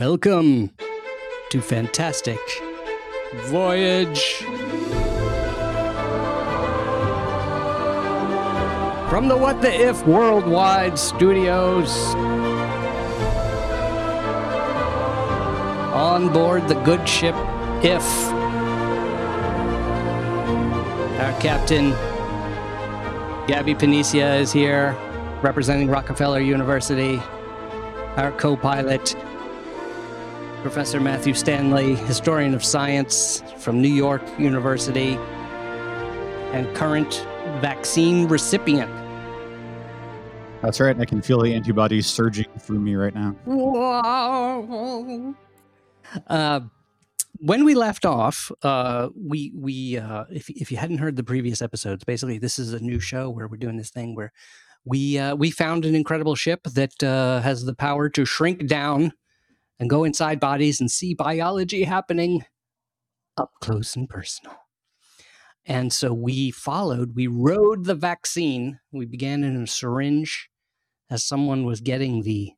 Welcome to Fantastic Voyage. From the What the If Worldwide Studios. On board the good ship If. Our captain, Gabby Panicia, is here, representing Rockefeller University. Our co pilot, Professor Matthew Stanley, historian of science from New York University, and current vaccine recipient. That's right. I can feel the antibodies surging through me right now. Whoa. Uh, when we left off, uh, we we uh, if if you hadn't heard the previous episodes, basically this is a new show where we're doing this thing where we uh, we found an incredible ship that uh, has the power to shrink down and go inside bodies and see biology happening up close and personal. And so we followed, we rode the vaccine. We began in a syringe as someone was getting the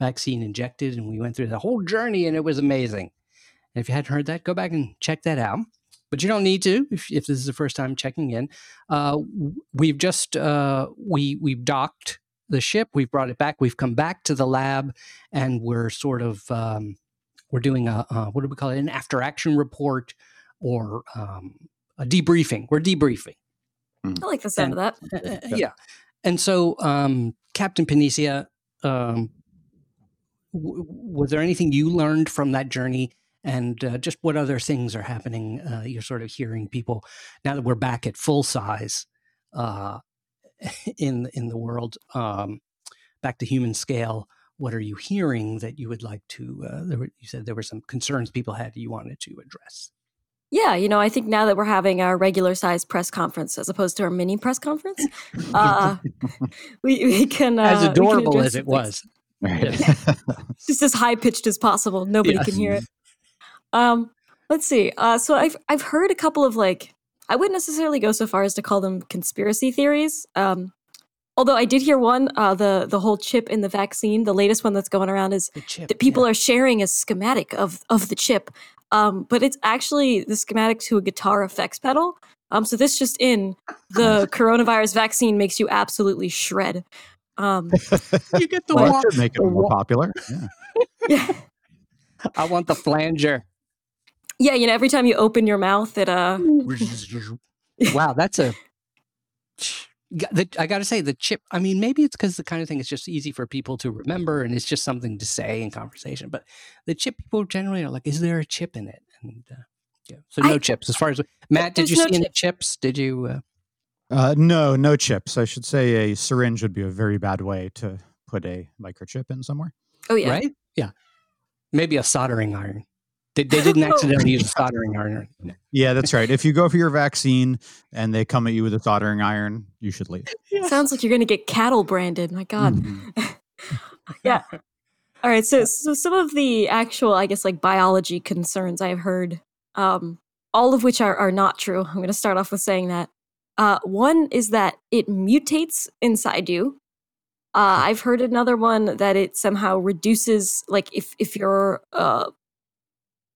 vaccine injected, and we went through the whole journey, and it was amazing. And if you hadn't heard that, go back and check that out. But you don't need to if, if this is the first time checking in. Uh, we've just uh, we we've docked the ship. We've brought it back. We've come back to the lab, and we're sort of um, we're doing a uh, what do we call it? An after action report or um, a debriefing. We're debriefing. I like the sound And- of that. Uh, uh, yeah. And so, um, Captain Panicia, um, w- was there anything you learned from that journey? And uh, just what other things are happening? Uh, you're sort of hearing people now that we're back at full size uh, in in the world, um, back to human scale. What are you hearing that you would like to? Uh, there were, you said there were some concerns people had you wanted to address. Yeah, you know, I think now that we're having our regular sized press conference as opposed to our mini press conference, uh, we, we can. Uh, As we can adorable as it was, Right. just as high pitched as possible. Nobody Yes. can hear it. Um, let's see. Uh, so I've I've heard a couple of like I wouldn't necessarily go so far as to call them conspiracy theories. Um, although I did hear one, uh, the the whole chip in the vaccine. The latest one that's going around is chip. that people yeah. are sharing a schematic of of the chip. Um, but it's actually the schematic to a guitar effects pedal. Um, so this just in the coronavirus vaccine makes you absolutely shred. Um, you get the well, walk. that should make it more popular. Yeah. yeah. I want the flanger. Yeah, you know, every time you open your mouth, it uh wow, that's a. G- the- I got to say, the chip. I mean, maybe it's because the kind of thing is just easy for people to remember, and it's just something to say in conversation. But the chip people generally are like, "Is there a chip in it?" And uh, yeah, so no I- chips. As far as Matt, did you no see any chips? Did you? Uh, Uh, no, no chips. I should say a syringe would be a very bad way to put a microchip in somewhere. oh yeah. Right? Yeah. Maybe a soldering iron. They, they didn't accidentally use a soldering iron. Yeah, that's right. If you go for your vaccine and they come at you with a soldering iron, you should leave. Sounds like you're gonna get cattle branded. My God. Mhm. yeah. All right. So, so some of the actual, I guess, like biology concerns I've heard, um, all of which are, are not true. I'm going to start off with saying that. Uh, one is that it mutates inside you. Uh, I've heard another one that it somehow reduces, like if if you're a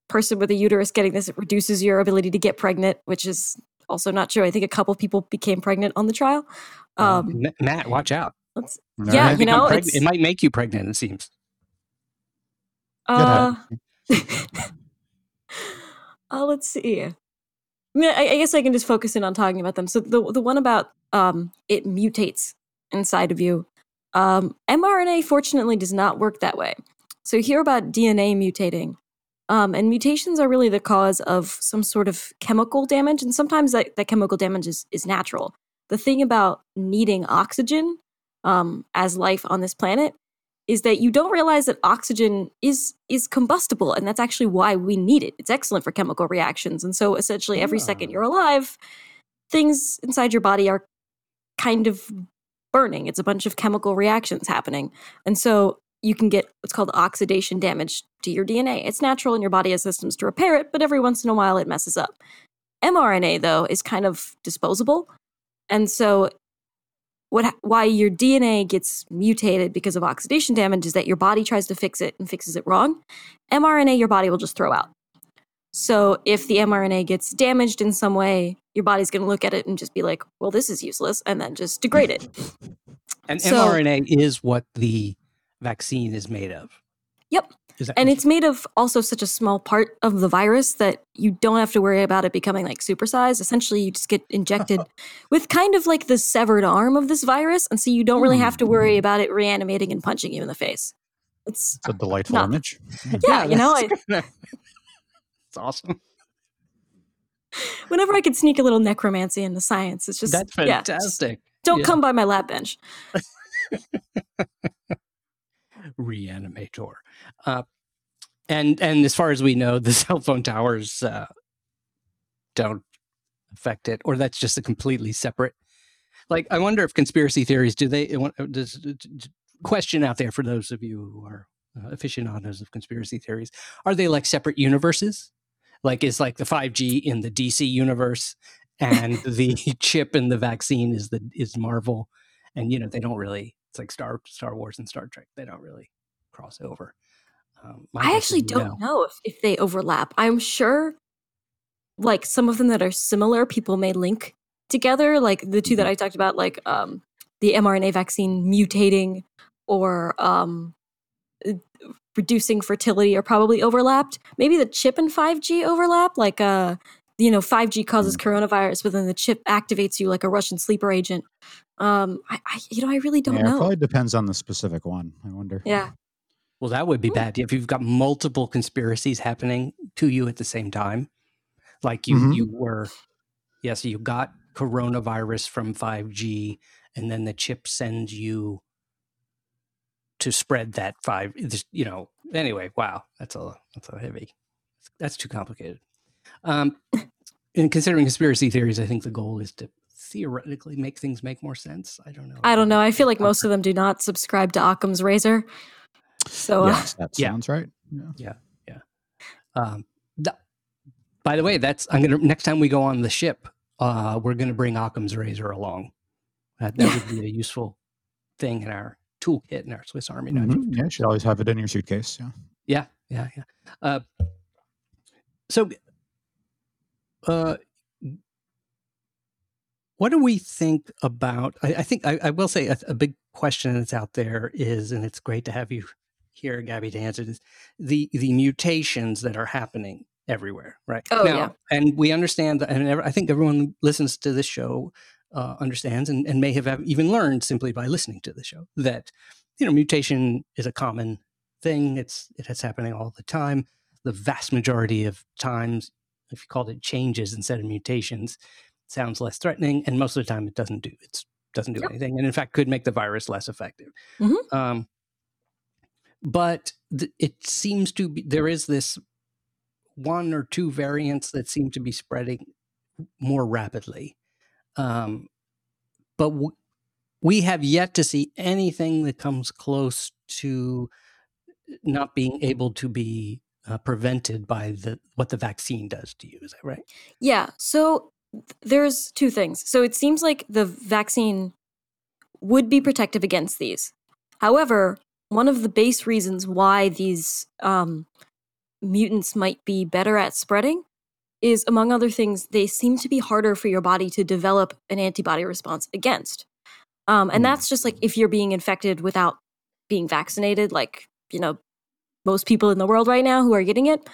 person with a uterus getting this, it reduces your ability to get pregnant, which is also not true. I think a couple people became pregnant on the trial. Um, Ma- Matt, watch out. let's, Yeah, you know, Become it might make you pregnant. It seems. Uh, uh, let's see. I mean, I, I guess I can just focus in on talking about them. So the the one about um, it mutates inside of you. Um, mRNA fortunately does not work that way. So you hear about DNA mutating, um, and mutations are really the cause of some sort of chemical damage, and sometimes that, that chemical damage is, is natural. The thing about needing oxygen um, as life on this planet is that you don't realize that oxygen is is combustible and that's actually why we need it it's excellent for chemical reactions and so essentially every second Ah. you're alive things inside your body are kind of burning it's a bunch of chemical reactions happening and so you can get what's called oxidation damage to your dna it's natural and your body has systems to repair it but every once in a while it messes up mrna though is kind of disposable and so what why your DNA gets mutated because of oxidation damage is that your body tries to fix it and fixes it wrong. mRNA your body will just throw out. So if the mRNA gets damaged in some way, your body's going to look at it and just be like, "Well, this is useless," and then just degrade it. And So- mRNA is what the vaccine is made of. Yep. And it's made of also such a small part of the virus that you don't have to worry about it becoming like supersized. Essentially, you just get injected with kind of like the severed arm of this virus. And so you don't really have hmm. to worry about it reanimating and punching you in the face. It's, It's a delightful Not- image. yeah, you know, I, it's awesome. whenever I could sneak a little necromancy into science, it's just, That's yeah, just fantastic. don't Yeah. come by my lab bench. Reanimator. Uh, and and as far as we know, the cell phone towers uh, don't affect it, or that's just a completely separate. Like, I wonder if conspiracy theories do they? uh, Does question out there for those of you who are uh, aficionados of conspiracy theories? Are they like separate universes? Like, is like the five G in the DC universe, and the chip in the vaccine is the is Marvel, and you know they don't really. It's like Star Star Wars and Star Trek. They don't really cross over. Um, I actually don't no. know if, if they overlap. I'm sure, like some of them that are similar, people may link together. Like the two Mm-hmm. that I talked about, like um, the mRNA vaccine mutating or um, uh, reducing fertility, are probably overlapped. Maybe the chip and 5G overlap. Like uh, you know, 5G causes coronavirus, but then the chip activates you like a Russian sleeper agent. Um, I, I you know, I really don't know. yeah, it probably depends on the specific one. I wonder. Yeah. Well, that would be Hmm. bad if you've got multiple conspiracies happening to you at the same time. Like you, Mhm. you were, yes, you got coronavirus from 5G, and then the chip sends you to spread that five. this- You know. Anyway, wow, that's a that's a heavy. That's too complicated. Um, in considering conspiracy theories, I think the goal is to theoretically make things make more sense. I don't know. I don't know. I feel like most of them do not subscribe to Occam's razor. So uh, Yes, that Yeah. sounds right. Yeah. Yeah, um, th- by the way, that's I'm gonna next time we go on the ship, uh, we're gonna bring Occam's razor along. That, that would be a useful thing in our toolkit in our Swiss Army knife. Mhm. Yeah, you should always have it in your suitcase. Yeah. Yeah, yeah, yeah. Uh, so, uh, what do we think about? I, I think I, I will say a, a big question that's out there is, and it's great to have you here, Gabby, to answer this: the the mutations that are happening everywhere, right? Oh, now, yeah. and we understand, that, and I think everyone listens to this show uh, understands, and, and may have even learned simply by listening to the show that you know mutation is a common thing. It's it has happening all the time. The vast majority of times, if you called it changes instead of mutations, it sounds less threatening, and most of the time it doesn't do it doesn't do Yep. anything, and in fact could make the virus less effective. Mhm. Um, but th- it seems to be there is this one or two variants that seem to be spreading more rapidly. Um, but w- we have yet to see anything that comes close to not being able to be uh, prevented by the what the vaccine does to you. Is that right? Yeah. So there's two things. So it seems like the vaccine would be protective against these. However, one of the base reasons why these um, mutants might be better at spreading is, among other things, they seem to be harder for your body to develop an antibody response against. Um, and Hmm. that's just like if you're being infected without being vaccinated, like, you know, most people in the world right now who are getting it.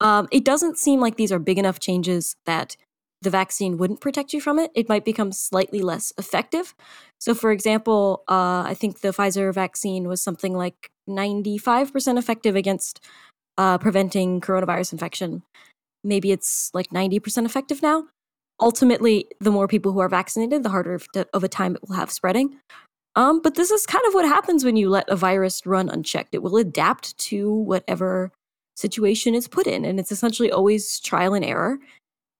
Um, it doesn't seem like these are big enough changes that the vaccine wouldn't protect you from it. It might become slightly less effective. So, for example, uh, I think the Pfizer vaccine was something like 95% effective against uh, preventing coronavirus infection. Maybe it's like 90% effective now. Ultimately, the more people who are vaccinated, the harder of- of a time it will have spreading. Um, but this is kind of what happens when you let a virus run unchecked. It will adapt to whatever situation it's put in, and it's essentially always trial and error.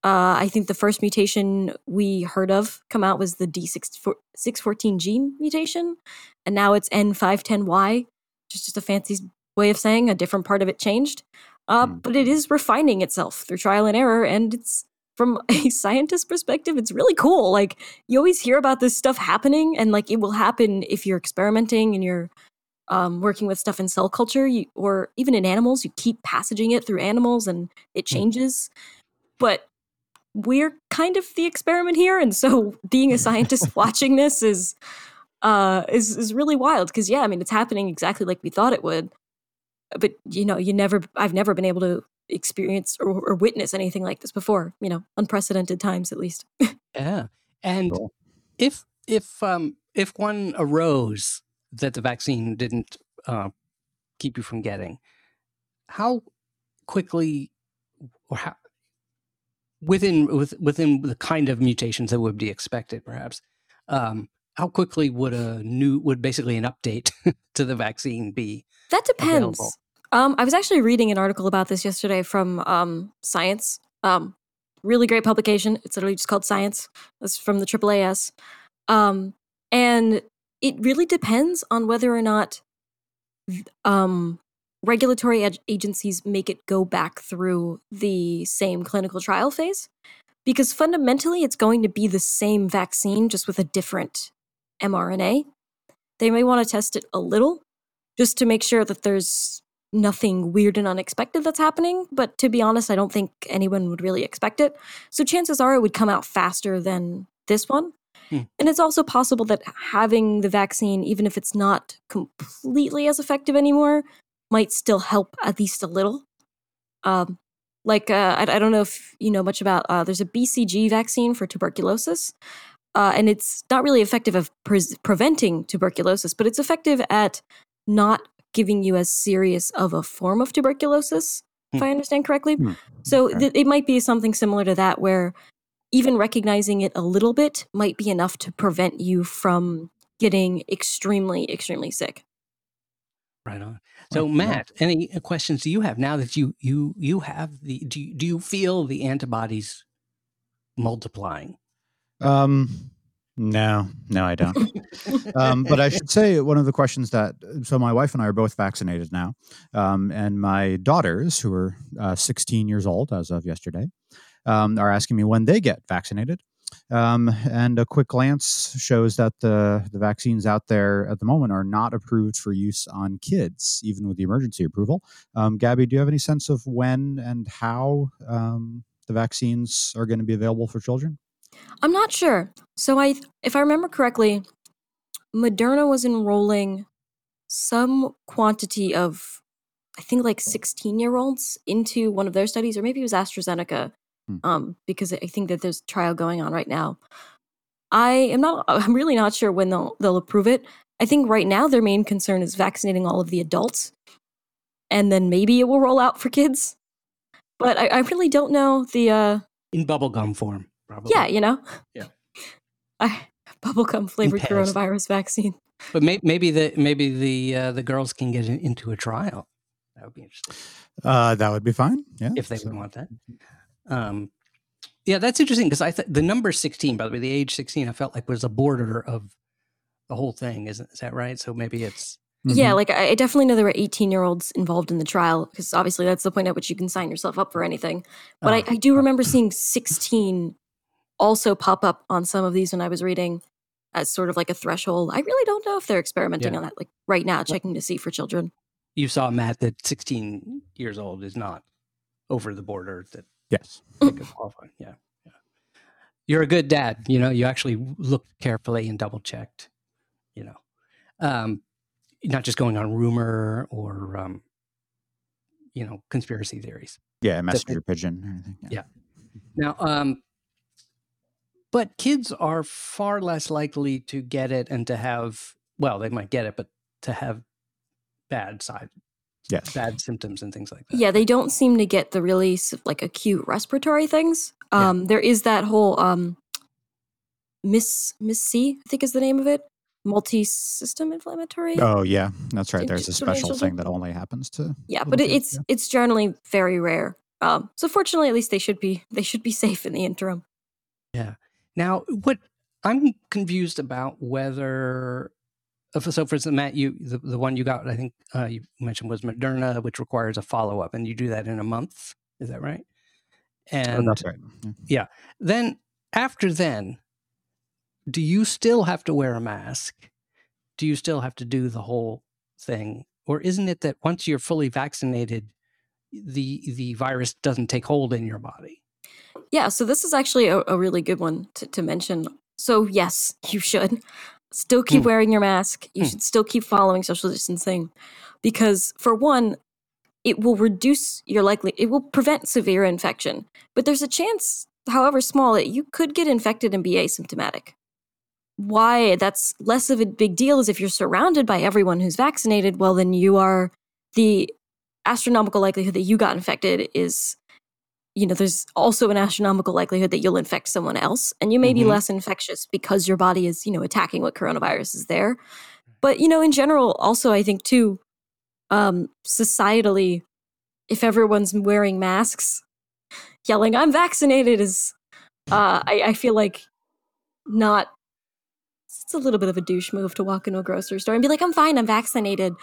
Uh, I think the first mutation we heard of come out was the D614G mutation, and now it's N510Y, which is just a fancy way of saying a different part of it changed. Uh, Hmm. But it is refining itself through trial and error, and it's from a scientist perspective, it's really cool. Like you always hear about this stuff happening, and like it will happen if you're experimenting and you're um, working with stuff in cell culture, you, or even in animals. You keep passaging it through animals, and it Hmm. changes. But we're kind of the experiment here, and so being a scientist watching this is uh, is is really wild. Because yeah, I mean, it's happening exactly like we thought it would. But you know, you never. I've never been able to experience or, or witness anything like this before. You know, unprecedented times at least. Yeah. And Cool. if if um if one arose that the vaccine didn't uh, keep you from getting, how quickly or how within with, within the kind of mutations that would be expected, perhaps, um, how quickly would a new would basically an update to the vaccine be? That depends. Available. Um, I was actually reading an article about this yesterday from um, Science. Um, really great publication. It's literally just called Science. It's from the AAAS. Um, and it really depends on whether or not um, regulatory ag- agencies make it go back through the same clinical trial phase. Because fundamentally, it's going to be the same vaccine, just with a different mRNA. They may want to test it a little just to make sure that there's nothing weird and unexpected that's happening. But to be honest, I don't think anyone would really expect it. So chances are it would come out faster than this one. Hmm. And it's also possible that having the vaccine, even if it's not completely as effective anymore, might still help at least a little. Um, like, uh, I, I don't know if you know much about, uh, there's a BCG vaccine for tuberculosis. Uh, and it's not really effective of pre- preventing tuberculosis, but it's effective at not giving you as serious of a form of tuberculosis, if Hmm. I understand correctly. Hmm. So Okay. th- it might be something similar to that, where even recognizing it a little bit might be enough to prevent you from getting extremely, extremely sick. Right on. So, Well, Matt, any questions do you have now that you you you have the do you, do you feel the antibodies multiplying? Um, no, no, I don't. um, but I should say one of the questions that so my wife and I are both vaccinated now, um, and my daughters, who are uh, 16 years old as of yesterday, um, are asking me when they get vaccinated. Um, and a quick glance shows that the the vaccines out there at the moment are not approved for use on kids, even with the emergency approval. Um, Gabby, do you have any sense of when and how um, the vaccines are going to be available for children? I'm not sure. So I, if I remember correctly, Moderna was enrolling some quantity of, I think like 16 year olds into one of their studies, or maybe it was AstraZeneca, Hmm. um, because I think that there's a trial going on right now. I am not. I'm really not sure when they'll they'll approve it. I think right now their main concern is vaccinating all of the adults, and then maybe it will roll out for kids. But I, I really don't know the. uh In bubblegum form, probably. Yeah, you know. Yeah. I bubblegum flavored coronavirus vaccine. But may, maybe the maybe the uh, the girls can get in, into a trial. That would be interesting Uh, that would be fine. Yeah. if they So- would want that. Um, yeah, that's interesting because I th- the number sixteen, by the way, the age sixteen, I felt like was a border of the whole thing. Isn't is that right? So maybe it's Yeah, Mhm. like I I definitely know there were 18 year olds involved in the trial because obviously that's the point at which you can sign yourself up for anything. But I, Oh, I do remember seeing 16 also pop up on some of these when I was reading as sort of like a threshold. I really don't know if they're experimenting Yeah. on that like right now, checking to see for children. you saw Matt that sixteen years old is not over the border that Yes. qualify. Yeah, yeah. You're a good dad. You know, you actually looked carefully and double checked. You know, um, not just going on rumor or um, you know conspiracy theories. Yeah. Messenger pigeon. Or anything. Yeah. Now, um, but kids are far less likely to get it and to have well, they might get it, but to have bad side, Yes. bad symptoms and things like that. Yeah, they don't seem to get the really like acute respiratory things. Yeah. Um, there is that whole um, Miss MIS-C, I think is the name of it, multi-system inflammatory. Oh yeah, that's right. There's a special thing that only happens to. yeah, but it, kids, it's it's generally very rare. Um, so fortunately, at least they should be they should be safe in the interim. Now, what I'm confused about whether uh, so for instance, Matt, you the, the one you got, I think uh, you mentioned was Moderna, which requires a follow up, and you do that in a month. Is that right? and oh, that's right. Yeah. Then after then, do you still have to wear a mask? Do you still have to do the whole thing? Or isn't it that once you're fully vaccinated, the the virus doesn't take hold in your body? Yeah, so this is actually a, a really good one to, to, mention. So yes, you should still keep mm. wearing your mask. You mm. should still keep following social distancing because for one, it will reduce your likely it will prevent severe infection. But there's a chance, however small, that you could get infected and be asymptomatic why that's less of a big deal is if you're surrounded by everyone who's vaccinated, well, then you are the astronomical likelihood that you got infected is, you know, there's also an astronomical likelihood that you'll infect someone else. And you may mm-hmm. be less infectious because your body is, you know, attacking what coronavirus is there. But, you know, in general, also, I think too, um, societally, if everyone's wearing masks, yelling, I'm vaccinated is, uh, I, I feel like not it's a little bit of a douche move to walk into a grocery store and be like, "I'm fine, I'm vaccinated."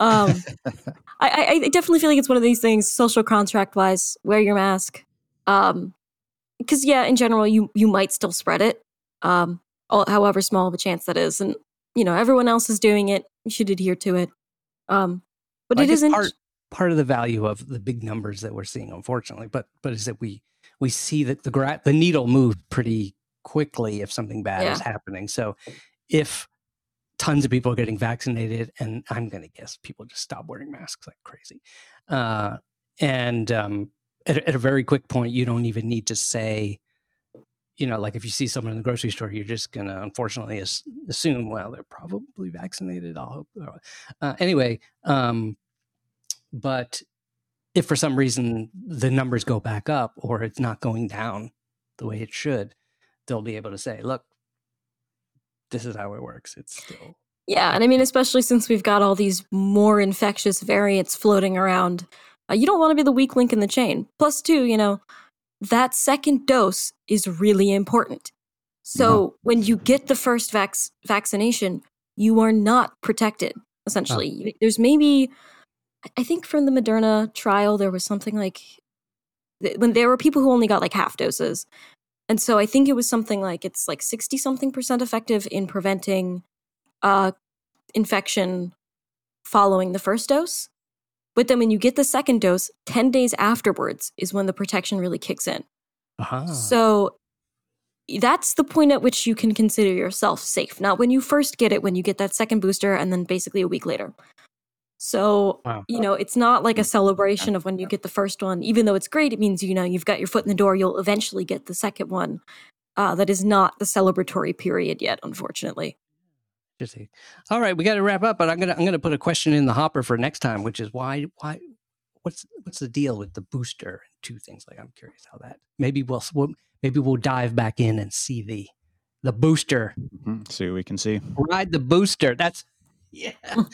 Um, I, I, definitely feel like it's one of these things, social contract wise. Wear your mask, um, because yeah, in general, you you might still spread it, um, however small of a chance that is, and you know everyone else is doing it. You should adhere to it. Um, but it isn't part part of the value of the big numbers that we're seeing, unfortunately. But but is that we we see that the gra- the needle moved pretty quickly if something bad yeah. is happening. So if tons of people are getting vaccinated, and I'm going to guess people just stop wearing masks like crazy. Uh, and um, at, at, a very quick point, you don't even need to say, you know, like if you see someone in the grocery store, you're just going to unfortunately assume, well, they're probably vaccinated. I'll hope. Uh, anyway, um, but if for some reason the numbers go back up or it's not going down the way it should, they'll be able to say, look, this is how it works. It's still. Yeah. And I mean, especially since we've got all these more infectious variants floating around, uh, you don't want to be the weak link in the chain. Plus, two, you know, that second dose is really important. So mm-hmm. when you get the first vac- vaccination, you are not protected, essentially. Oh. There's maybe, I think from the Moderna trial, there was something like when there were people who only got like half doses and so I think it was something like it's like 60 something percent effective in preventing uh, infection following the first dose. But then when you get the second dose, 10 days afterwards is when the protection really kicks in. Uh-huh. So that's the point at which you can consider yourself safe. Not when you first get it, when you get that second booster, and then basically a week later. So, wow. you know, it's not like a celebration of when you get the first one. Even though it's great, it means, you know, you've got your foot in the door, you'll eventually get the second one. Uh, that is not the celebratory period yet, unfortunately. All right, we got to wrap up, but I'm gonna I'm gonna put a question in the hopper for next time, which is why why what's what's the deal with the booster? and Two things. Like I'm curious how that maybe we'll maybe we'll dive back in and see the the booster. Mm-hmm. See what we can see. Ride the booster. That's yeah.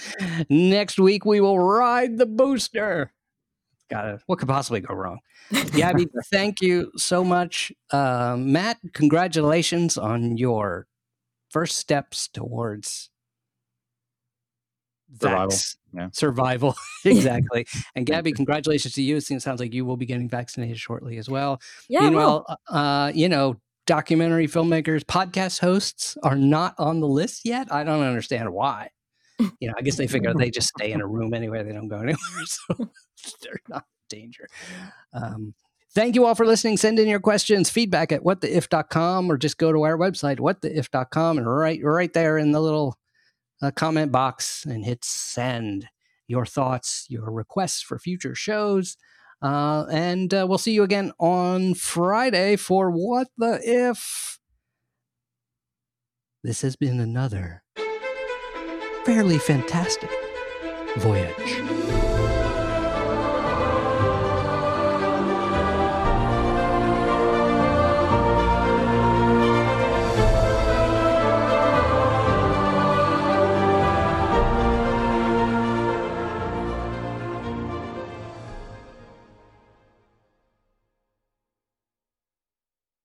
Next week we will ride the booster. Got it. What could possibly go wrong? Gabby, thank you so much. Uh, Matt, congratulations on your first steps towards survival. Yeah. Survival, exactly. and Gabby, congratulations to you. It sounds like you will be getting vaccinated shortly as well. Yeah. Meanwhile, uh, uh, you know, documentary filmmakers, podcast hosts are not on the list yet. I don't understand why you know, I guess they figure they just stay in a room anywhere; they don't go anywhere, so they're not in danger. Um, thank you all for listening. Send in your questions, feedback at whattheif.com, or just go to our website, whattheif.com, and right right there in the little uh, comment box and hit send your thoughts, your requests for future shows. Uh, and uh, we'll see you again on Friday for What the If. This has been another fairly fantastic voyage.